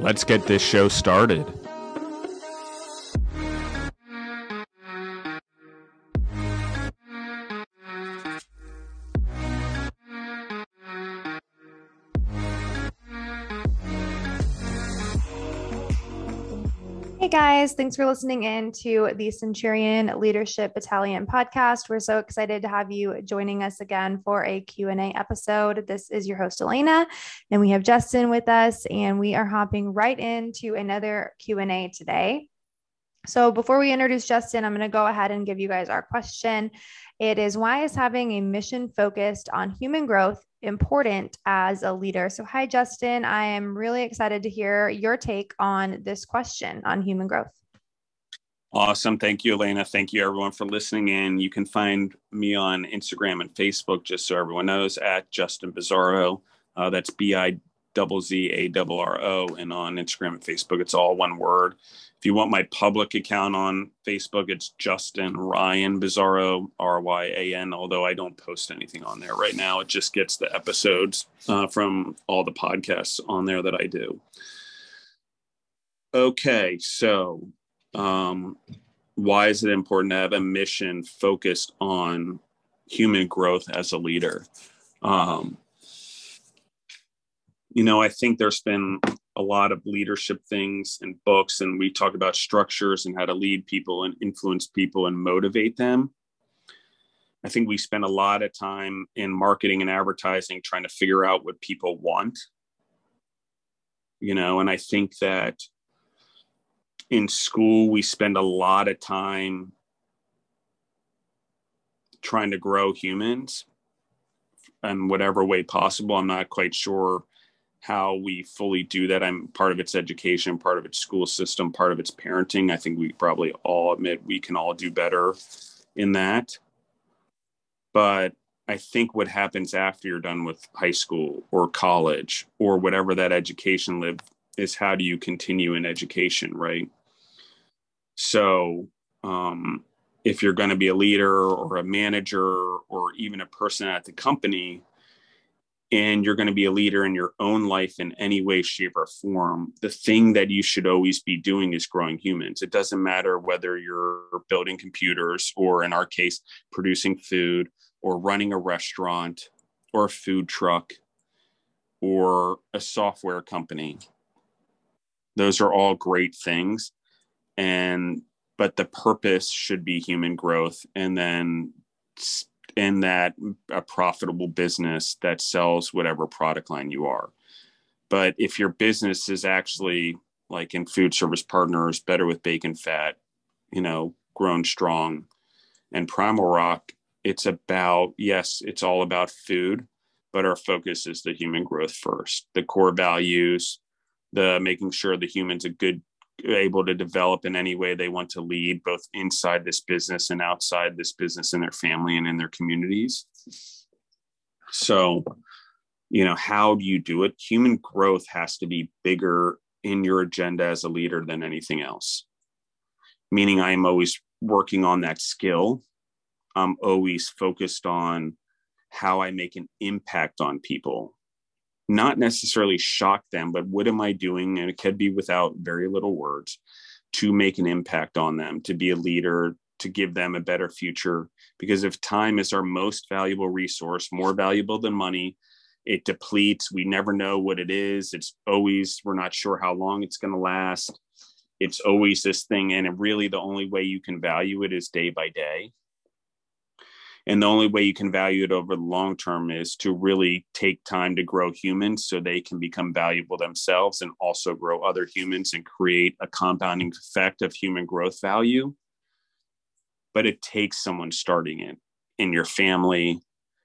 Let's get this show started. Guys, thanks for listening in to the Centurion Leadership Battalion podcast. We're so excited to have you joining us again for a Q&A episode. This is your host Elena, and we have Justin with us and we are hopping right into another Q&A today. So before we introduce Justin, I'm going to go ahead and give you guys our question. It is why is having a mission focused on human growth important as a leader? So, hi, Justin. I am really excited to hear your take on this question on human growth. Awesome. Thank you, Elena. Thank you, everyone, for listening in. You can find me on Instagram and Facebook, just so everyone knows, at Justin Bizzarro. Uh, that's B I double Z A double R O. And on Instagram and Facebook, it's all one word. If you want my public account on Facebook, it's Justin Ryan Bizzarro R Y A N, although I don't post anything on there right now. It just gets the episodes uh, from all the podcasts on there that I do. Okay, so um, why is it important to have a mission focused on human growth as a leader? Um, you know, I think there's been a lot of leadership things and books, and we talk about structures and how to lead people and influence people and motivate them. I think we spend a lot of time in marketing and advertising trying to figure out what people want. You know, and I think that in school, we spend a lot of time trying to grow humans in whatever way possible. I'm not quite sure how we fully do that. I'm part of its education, part of its school system, part of its parenting. I think we probably all admit we can all do better in that. But I think what happens after you're done with high school or college or whatever that education live is how do you continue in education, right? So, um, if you're going to be a leader or a manager or even a person at the company, and you're going to be a leader in your own life in any way, shape, or form, the thing that you should always be doing is growing humans. It doesn't matter whether you're building computers or, in our case, producing food or running a restaurant or a food truck or a software company. Those are all great things. And, but the purpose should be human growth. And then in that mm, a profitable business that sells whatever product line you are. But if your business is actually like in food service partners, better with bacon fat, you know, grown strong and primal rock, it's about, yes, it's all about food, but our focus is the human growth first, the core values, the making sure the human's a good able to develop in any way they want to lead, both inside this business and outside this business in their family and in their communities. So, you know, how do you do it? Human growth has to be bigger in your agenda as a leader than anything else. Meaning, I am always working on that skill. I'm always focused on how I make an impact on people not necessarily shock them, but what am I doing? And it could be without very little words to make an impact on them, to be a leader, to give them a better future. Because if time is our most valuable resource, more valuable than money, it depletes. We never know what it is. It's always, we're not sure how long it's going to last. It's always this thing. And really, the only way you can value it is day by day. And the only way you can value it over the long term is to really take time to grow humans so they can become valuable themselves and also grow other humans and create a compounding effect of human growth value. But it takes someone starting it in your family,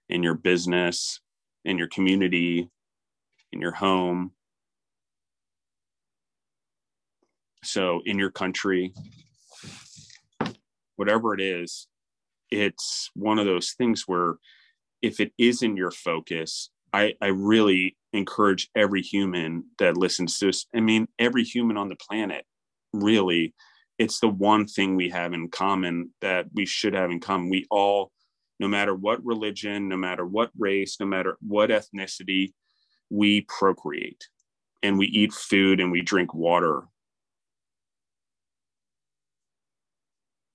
in your business, in your community, in your home. So in your country, whatever it is, it's one of those things where if it isn't your focus, I, I really encourage every human that listens to this. I mean, every human on the planet, really, it's the one thing we have in common that we should have in common. We all, no matter what religion, no matter what race, no matter what ethnicity, we procreate and we eat food and we drink water.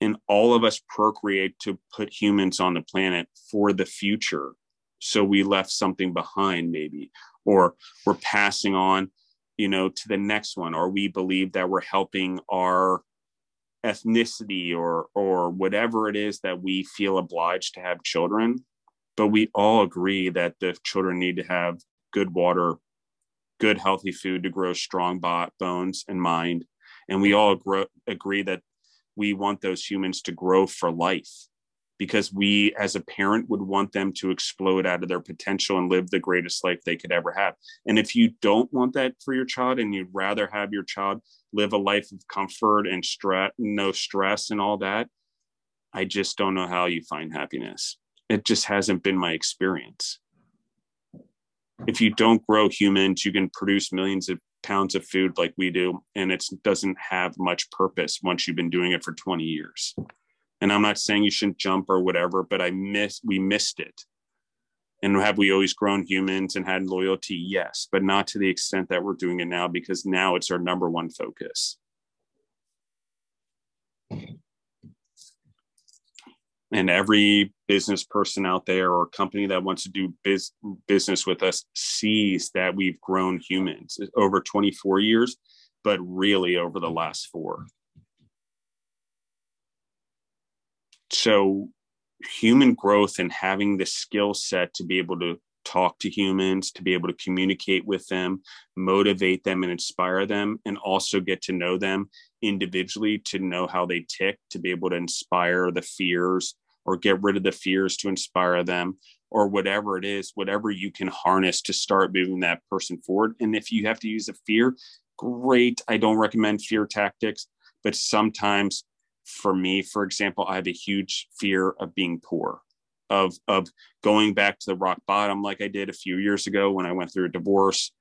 And all of us procreate to put humans on the planet for the future. So we left something behind maybe or we're passing on you know to the next one or we believe that we're helping our ethnicity or or whatever it is that we feel obliged to have children. But we all agree that the children need to have good water good healthy food to grow strong bones and mind. And we all agree that we want those humans to grow for life because we as a parent would want them to explode out of their potential and live the greatest life they could ever have. And if you don't want that for your child and you'd rather have your child live a life of comfort and stress no stress and all that i just don't know how you find happiness. It just hasn't been my experience if you don't grow humans you can produce millions of pounds of food like we do and it doesn't have much purpose once you've been doing it for 20 years. And i'm not saying you shouldn't jump or whatever but i miss we missed it. And have we always grown humans and had loyalty? Yes but not to the extent that we're doing it now because now it's our number one focus and every business person out there or company that wants to do biz- business with us sees that we've grown humans over 24 years but really over the last four. So human growth and having the skill set to be able to talk to humans to be able to communicate with them motivate them and inspire them and also get to know them individually to know how they tick to be able to inspire the fears or get rid of the fears to inspire them or whatever it is whatever you can harness to start moving that person forward. And if you have to use a fear great. I don't recommend fear tactics but sometimes for me, for example, I have a huge fear of being poor, of of going back to the rock bottom like I did a few years ago when I went through a divorce,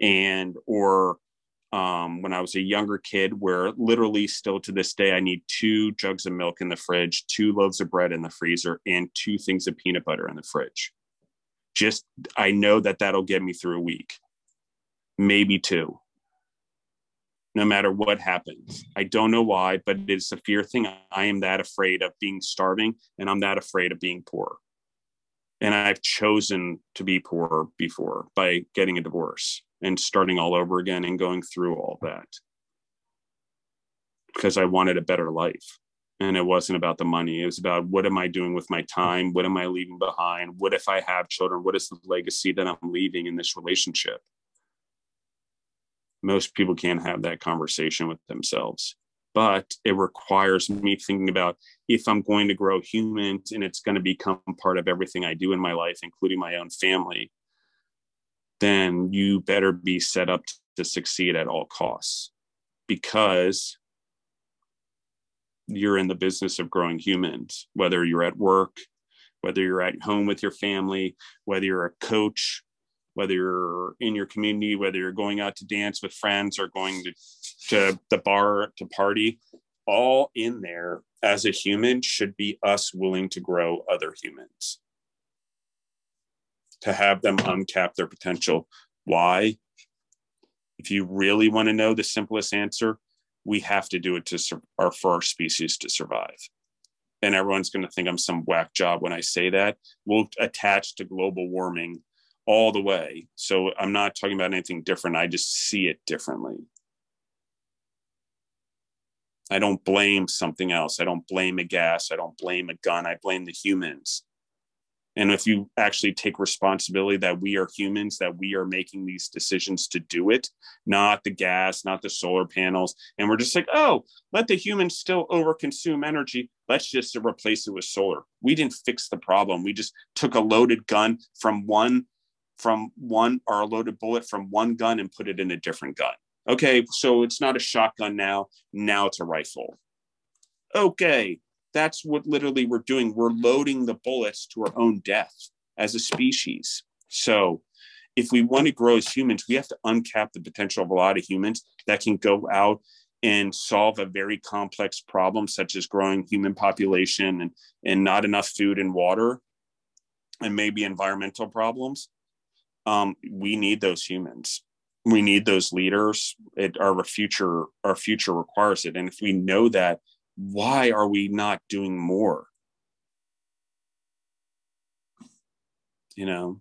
and or um, when I was a younger kid, where literally still to this day I need two jugs of milk in the fridge, two loaves of bread in the freezer, and two things of peanut butter in the fridge. Just I know that that'll get me through a week, maybe two no matter what happens. I don't know why, but it's a fear thing. I am that afraid of being starving and I'm that afraid of being poor. And I've chosen to be poor before by getting a divorce and starting all over again and going through all that because I wanted a better life. And it wasn't about the money. It was about what am I doing with my time? What am I leaving behind? What if I have children? What is the legacy that I'm leaving in this relationship? most people can't have that conversation with themselves but it requires me thinking about if i'm going to grow humans and it's going to become part of everything i do in my life including my own family then you better be set up to succeed at all costs because you're in the business of growing humans whether you're at work whether you're at home with your family whether you're a coach whether you're in your community, whether you're going out to dance with friends or going to, to the bar to party, all in there as a human should be us willing to grow other humans, to have them uncap their potential. Why? If you really want to know the simplest answer, we have to do it to or for our species to survive. And everyone's going to think I'm some whack job when I say that. We'll attach to global warming all the way. So I'm not talking about anything different. I just see it differently. I don't blame something else. I don't blame a gas. I don't blame a gun. I blame the humans. And if you actually take responsibility that we are humans, that we are making these decisions to do it, not the gas, not the solar panels, and we're just like, oh, let the humans still overconsume energy. Let's just replace it with solar. We didn't fix the problem. We just took a loaded gun from one from one or a loaded bullet from one gun and put it in a different gun Okay, so it's not a shotgun now. Now it's a rifle. Okay, that's what literally we're doing. We're loading the bullets to our own death as a species. So if we want to grow as humans, we have to uncap the potential of a lot of humans that can go out and solve a very complex problem, such as growing human population and, and not enough food and water, and maybe environmental problems. Um, we need those humans. We need those leaders. It, our future, our future requires it. And if we know that, why are we not doing more? You know,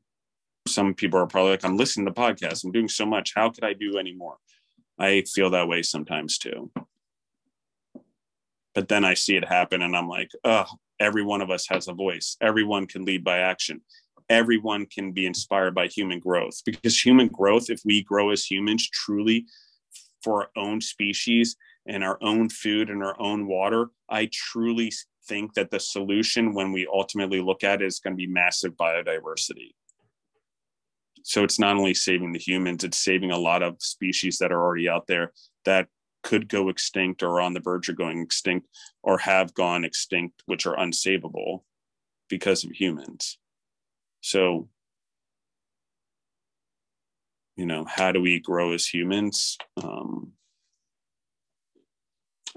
some people are probably like, I'm listening to podcasts, I'm doing so much. How could I do any more? I feel that way sometimes too. But then I see it happen and I'm like, oh, every one of us has a voice. Everyone can lead by action. Everyone can be inspired by human growth because human growth, if we grow as humans truly for our own species and our own food and our own water, I truly think that the solution when we ultimately look at it is going to be massive biodiversity. So it's not only saving the humans it's saving a lot of species that are already out there that could go extinct or on the verge of going extinct or have gone extinct which are unsavable because of humans. So you know how do we grow as humans? Um,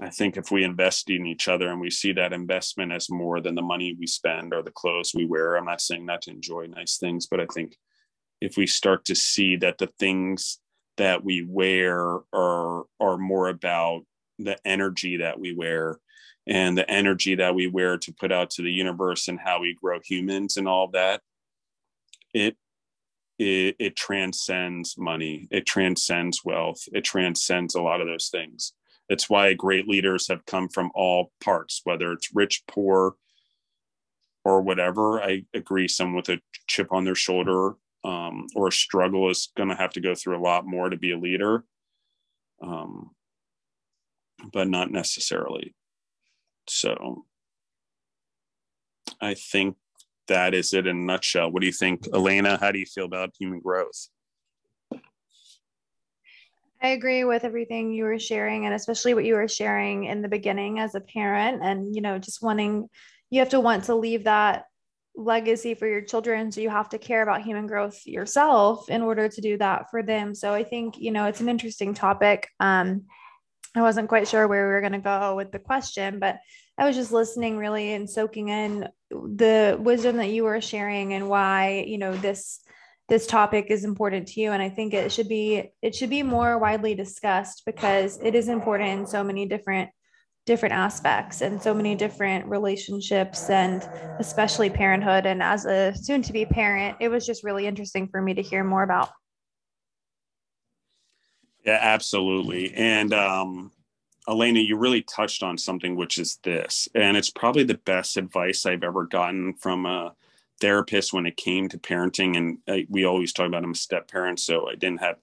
i think if we invest in each other and we see that investment as more than the money we spend or the clothes we wear i'm not saying not to enjoy nice things but i think if we start to see that the things that we wear are are more about the energy that we wear and the energy that we wear to put out to the universe and how we grow humans and all that it it, it transcends money. It transcends wealth. It transcends a lot of those things it's why great leaders have come from all parts whether it's rich poor or whatever i agree someone with a chip on their shoulder um, or a struggle is going to have to go through a lot more to be a leader, um, but not necessarily. So I think that is it in a nutshell. What do you think, Elena? How do you feel about human growth? I agree with everything you were sharing, and especially what you were sharing in the beginning as a parent, and you know, just wanting you have to want to leave that legacy for your children. So you have to care about human growth yourself in order to do that for them. So i think you know it's an interesting topic. Um i wasn't quite sure where we were going to go with the question but i was just listening really and soaking in the wisdom that you were sharing and why you know this this topic is important to you and i think it should be it should be more widely discussed because it is important in so many different different aspects and so many different relationships and especially parenthood. And as a soon to be parent it was just really interesting for me to hear more about. Yeah absolutely. And um elena you really touched on something which is this and it's probably the best advice i've ever gotten from a therapist when it came to parenting and I, we always talk about i'm a step parent so i didn't have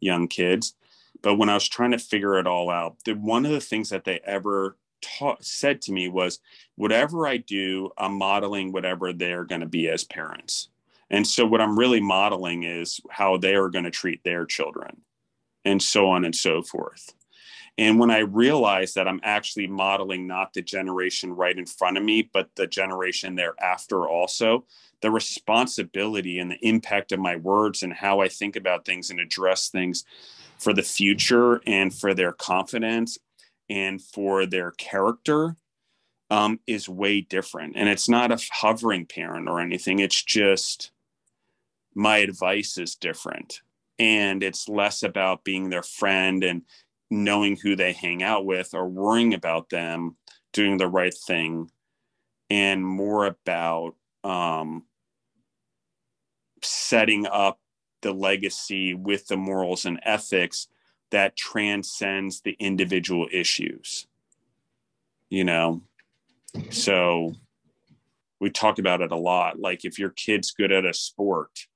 young kids but when I was trying to figure it all out, the, one of the things that they ever taught, said to me was, whatever I do, I'm modeling whatever they're going to be as parents. And so what I'm really modeling is how they are going to treat their children and so on and so forth. And when I realized that I'm actually modeling not the generation right in front of me, but the generation thereafter also, the responsibility and the impact of my words and how I think about things and address things for the future and for their confidence and for their character um, is way different. And it's not a hovering parent or anything. It's just my advice is different. And it's less about being their friend and knowing who they hang out with or worrying about them doing the right thing and more about um, setting up the legacy with the morals and ethics that transcends the individual issues you know? So we talk about it a lot. Like if your kid's good at a sport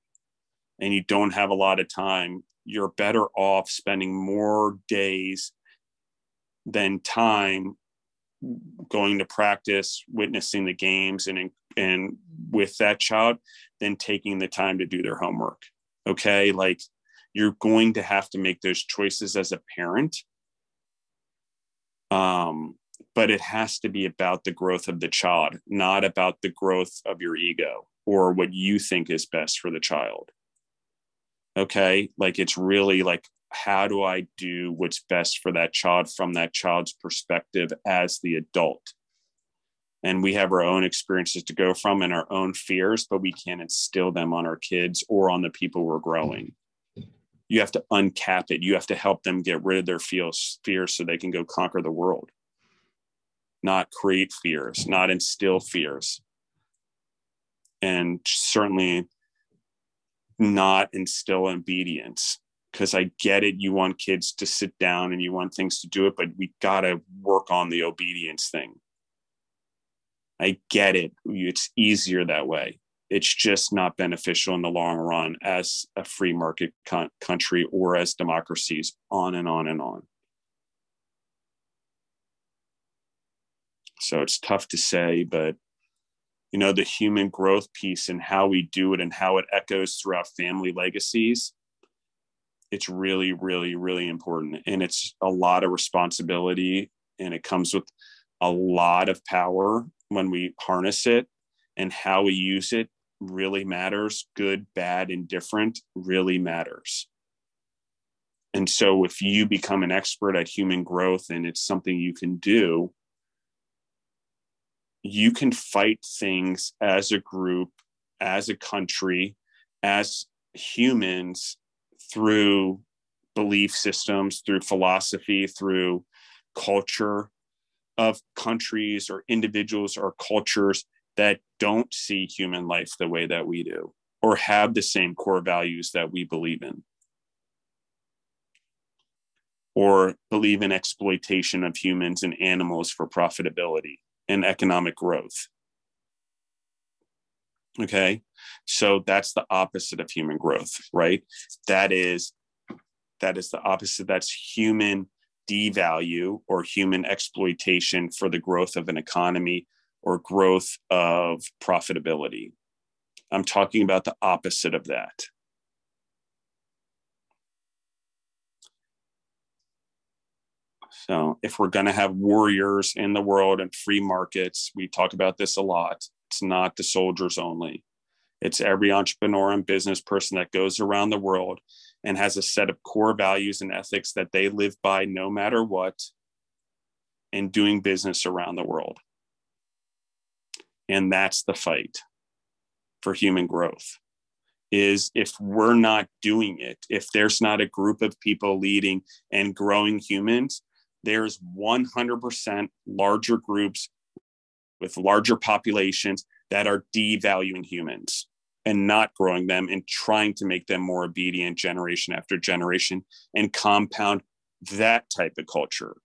and you don't have a lot of time you're better off spending more days than time going to practice witnessing the games and and with that child than taking the time to do their homework okay like you're going to have to make those choices as a parent. Um, but it has to be about the growth of the child, not about the growth of your ego or what you think is best for the child. Okay. Like it's really like, how do I do what's best for that child from that child's perspective as the adult? And we have our own experiences to go from and our own fears, but we can't instill them on our kids or on the people we're growing. You have to uncap it. You have to help them get rid of their fears, fears so they can go conquer the world, not create fears, not instill fears. And certainly not instill obedience because I get it. You want kids to sit down and you want things to do it, but we got to work on the obedience thing. I get it. It's easier that way. It's just not beneficial in the long run as a free market con- country or as democracies, on and on and on. So it's tough to say, but you know, the human growth piece and how we do it and how it echoes throughout family legacies it's really really really important. And it's a lot of responsibility and it comes with a lot of power when we harness it. And how we use it really matters. Good bad indifferent really matters. And so if you become an expert at human growth and it's something you can do you can fight things as a group as a country as humans through belief systems, through philosophy, through culture of countries or individuals or cultures that don't see human life the way that we do or have the same core values that we believe in or believe in exploitation of humans and animals for profitability and economic growth. Okay. So that's the opposite of human growth, right? That is that is the opposite. That's human devalue or human exploitation for the growth of an economy or growth of profitability. I'm talking about the opposite of that. So, if we're going to have warriors in the world and free markets, we talk about this a lot. It's not the soldiers only. It's every entrepreneur and business person that goes around the world and has a set of core values and ethics that they live by no matter what in doing business around the world. And that's the fight for human growth is if we're not doing it, if there's not a group of people leading and growing humans, there's 100% larger groups with larger populations that are devaluing humans and not growing them and trying to make them more obedient generation after generation and compound that type of culture.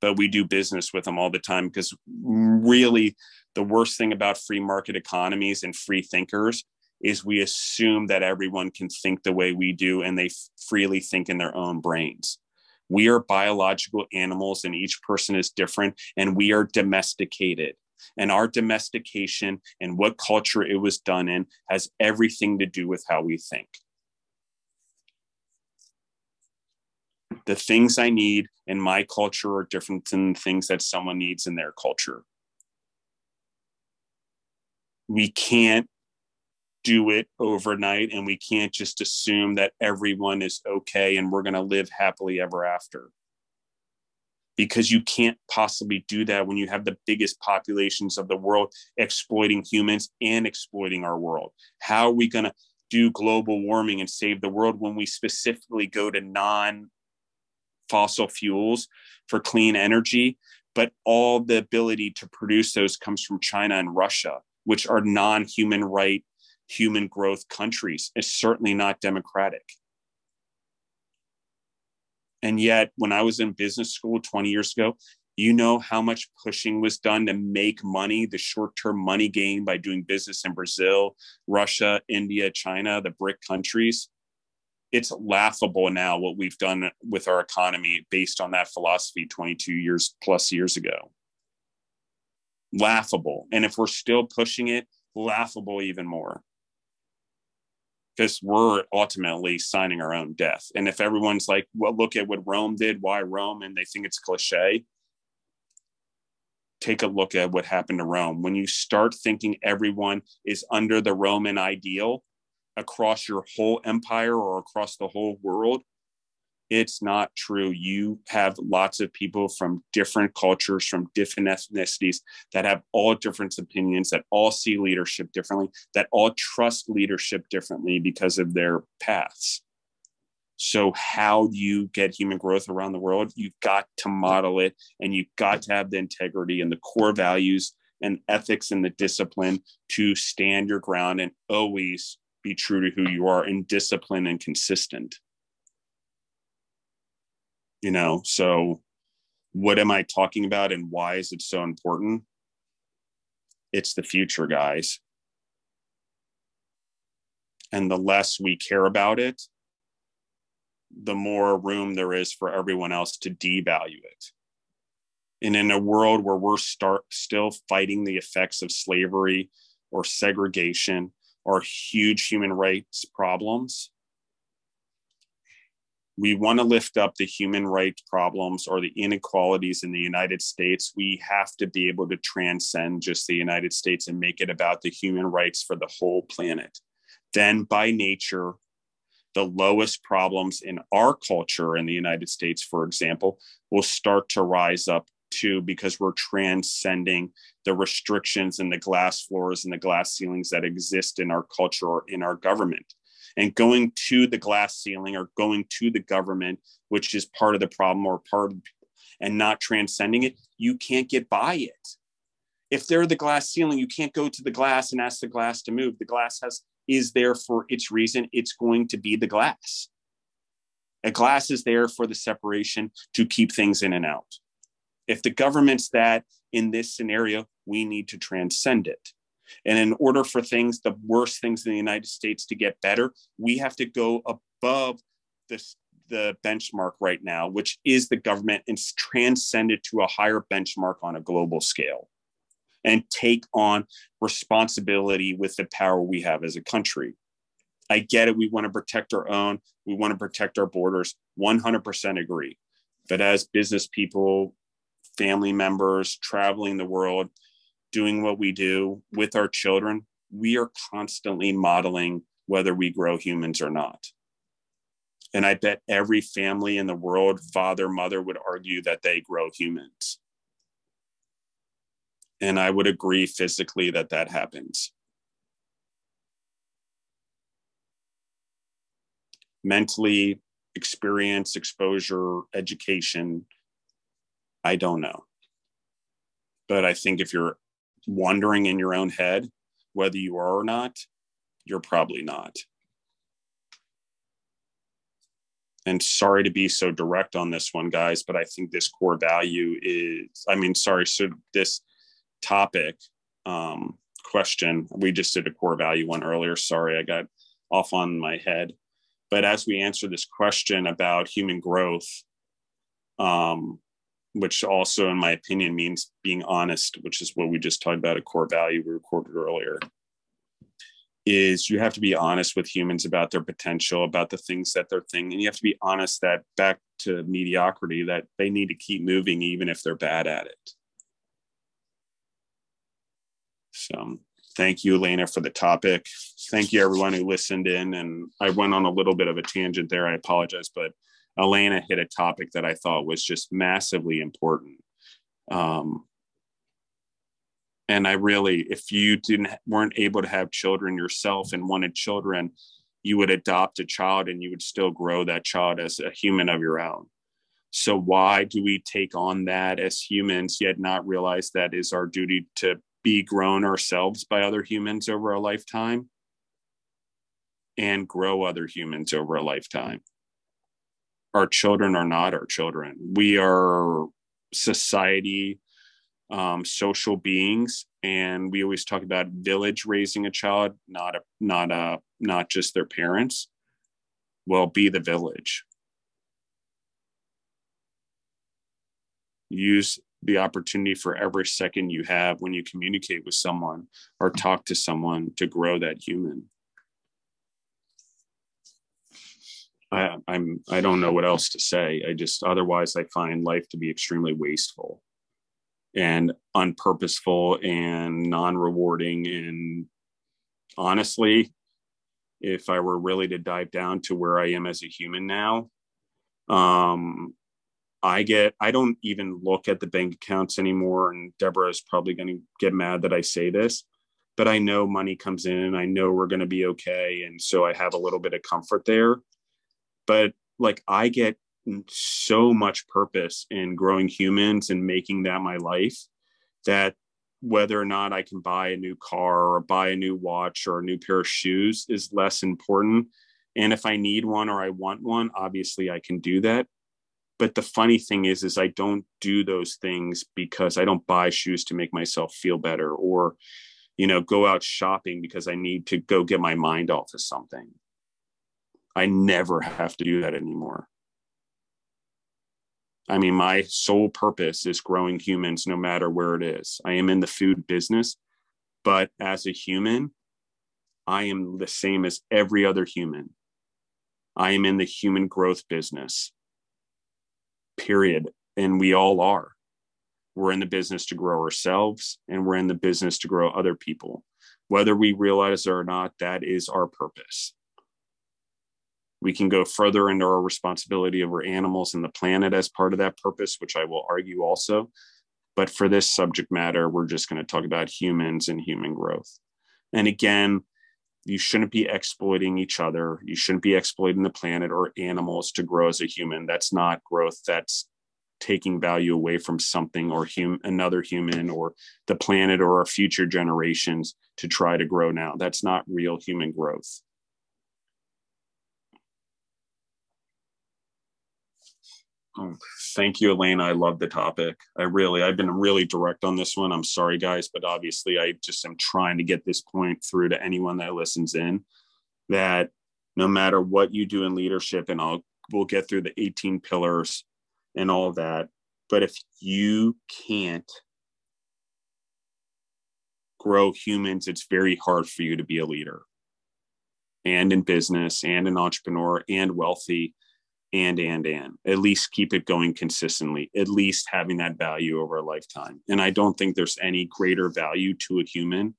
But we do business with them all the time because really the worst thing about free market economies and free thinkers is we assume that everyone can think the way we do and they freely think in their own brains. We are biological animals and each person is different and we are domesticated. And our domestication and what culture it was done in has everything to do with how we think. The things I need in my culture are different than the things that someone needs in their culture. We can't do it overnight and we can't just assume that everyone is okay and we're going to live happily ever after because you can't possibly do that when you have the biggest populations of the world exploiting humans and exploiting our world. How are we going to do global warming and save the world when we specifically go to non fossil fuels for clean energy? But all the ability to produce those comes from China and Russia, which are non human right, human growth countries. It's certainly not democratic. And yet, when I was in business school 20 years ago, you know how much pushing was done to make money, the short term money gain by doing business in Brazil, Russia, India, China, the BRIC countries. It's laughable now what we've done with our economy based on that philosophy 22 years plus years ago. Laughable. And if we're still pushing it, laughable even more. Because we're ultimately signing our own death. And if everyone's like, well, look at what Rome did, why Rome, and they think it's cliche, take a look at what happened to Rome. When you start thinking everyone is under the Roman ideal across your whole empire or across the whole world, it's not true. You have lots of people from different cultures, from different ethnicities that have all different opinions, that all see leadership differently, that all trust leadership differently because of their paths. So, how do you get human growth around the world? You've got to model it and you've got to have the integrity and the core values and ethics and the discipline to stand your ground and always be true to who you are and disciplined and consistent you know? So what am i talking about and why is it so important? It's the future guys. And the less we care about it the more room there is for everyone else to devalue it. And in a world where we're start still fighting the effects of slavery or segregation or huge human rights problems we want to lift up the human rights problems or the inequalities in the United States, we have to be able to transcend just the United States and make it about the human rights for the whole planet. Then, by nature, the lowest problems in our culture in the United States, for example, will start to rise up too because we're transcending the restrictions and the glass floors and the glass ceilings that exist in our culture or in our government and going to the glass ceiling or going to the government, which is part of the problem or part of, and not transcending it, you can't get by it. If they're the glass ceiling, you can't go to the glass and ask the glass to move. The glass has is there for its reason. It's going to be the glass. A glass is there for the separation to keep things in and out. If the government's that in this scenario, we need to transcend it. And in order for things, the worst things in the United States to get better, we have to go above this, the benchmark right now, which is the government, and transcend it to a higher benchmark on a global scale and take on responsibility with the power we have as a country. I get it. We want to protect our own. We want to protect our borders. 100% agree. But as business people, family members, traveling the world, doing what we do with our children, we are constantly modeling whether we grow humans or not. And I bet every family in the world, father, mother, would argue that they grow humans. And I would agree physically that that happens. Mentally, experience, exposure, education, I don't know. But I think if you're wondering in your own head whether you are or not, you're probably not. And sorry to be so direct on this one, guys, but I think this core value is, I mean, sorry, so this topic um, question, we just did a core value one earlier. Sorry, I got off on my head. But as we answer this question about human growth, um, which also, in my opinion, means being honest, which is what we just talked about a core value we recorded earlier. Is you have to be honest with humans about their potential, about the things that they're thinking. And you have to be honest that back to mediocrity, that they need to keep moving even if they're bad at it. So thank you, Elena, for the topic. Thank you, everyone who listened in. And I went on a little bit of a tangent there. I apologize, but Elena hit a topic that I thought was just massively important. Um, and I really, if you didn't weren't able to have children yourself and wanted children, you would adopt a child and you would still grow that child as a human of your own. So why do we take on that as humans yet not realize that is our duty to be grown ourselves by other humans over a lifetime and grow other humans over a lifetime? Our children are not our children. We are society, um, social beings, and we always talk about village raising a child, not a not a not just their parents. Well, be the village. Use the opportunity for every second you have when you communicate with someone or talk to someone to grow that human. I, I'm I don't know what else to say. I just otherwise I find life to be extremely wasteful and unpurposeful and non-rewarding. And honestly if i were really to dive down to where i am as a human now um i get i don't even look at the bank accounts anymore. And deborah is probably going to get mad that i say this but i know money comes in and i know we're going to be okay. And so i have a little bit of comfort there but like i get so much purpose in growing humans and making that my life that whether or not I can buy a new car or buy a new watch or a new pair of shoes is less important. And if I need one or I want one, obviously I can do that. But the funny thing is, is I don't do those things because I don't buy shoes to make myself feel better or, you know, go out shopping because I need to go get my mind off of something. I never have to do that anymore. I mean, my sole purpose is growing humans no matter where it is. I am in the food business, but as a human, I am the same as every other human. I am in the human growth business, period. And we all are. We're in the business to grow ourselves and we're in the business to grow other people. Whether we realize it or not, that is our purpose. We can go further into our responsibility over animals and the planet as part of that purpose, which I will argue also. But for this subject matter, we're just going to talk about humans and human growth. And again, you shouldn't be exploiting each other. You shouldn't be exploiting the planet or animals to grow as a human. That's not growth. That's taking value away from something or hum- another human or the planet or our future generations to try to grow now. That's not real human growth. Oh, thank you, Elena. I love the topic. I really, I've been really direct on this one. I'm sorry, guys, but obviously, I just am trying to get this point through to anyone that listens in that no matter what you do in leadership, and I'll we'll get through the 18 pillars and all that. But if you can't grow humans, it's very hard for you to be a leader and in business and an entrepreneur and wealthy and and and. At least keep it going consistently at least having that value over a lifetime. And i don't think there's any greater value to a human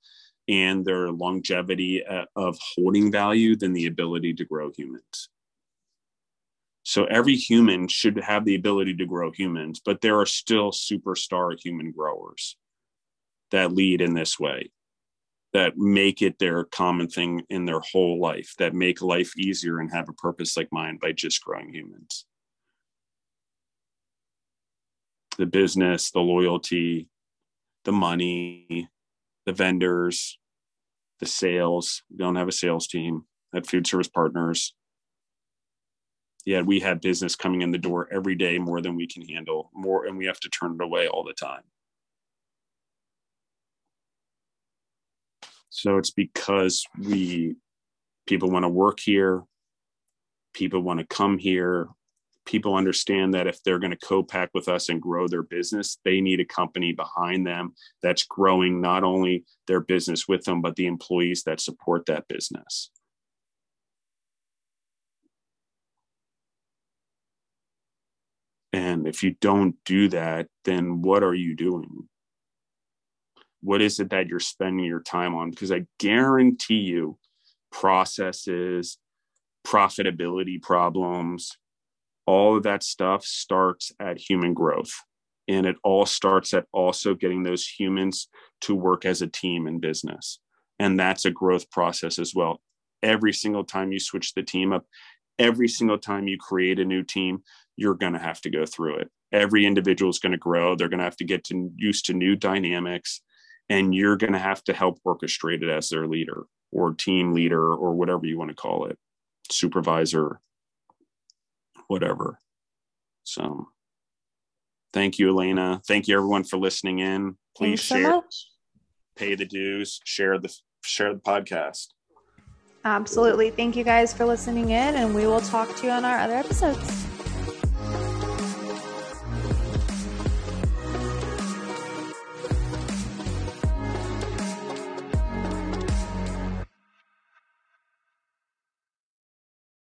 and their longevity uh, of holding value than the ability to grow humans. So every human should have the ability to grow humans but there are still superstar human growers that lead in this way that make it their common thing in their whole life, that make life easier and have a purpose like mine by just growing humans. The business, the loyalty, the money, the vendors, the sales. We don't have a sales team at Food Service Partners. Yet we have business coming in the door every day more than we can handle, more, and we have to turn it away all the time. So it's because we people want to work here, people want to come here, people understand that if they're going to co-pack with us and grow their business, they need a company behind them that's growing not only their business with them, but the employees that support that business. And if you don't do that, then what are you doing? What is it that you're spending your time on? Because i guarantee you processes profitability problems all of that stuff starts at human growth. And it all starts at also getting those humans to work as a team in business. And that's a growth process as well. Every single time you switch the team up every single time you create a new team you're going to have to go through it. Every individual is going to grow. They're going to have to get to, used to new dynamics and you're going to have to help orchestrate it as their leader or team leader or whatever you want to call it supervisor whatever. So thank you elena. Thank you everyone for listening in. Please Thanks share so pay the dues share the share the podcast. Absolutely. Thank you guys for listening in and we will talk to you on our other episodes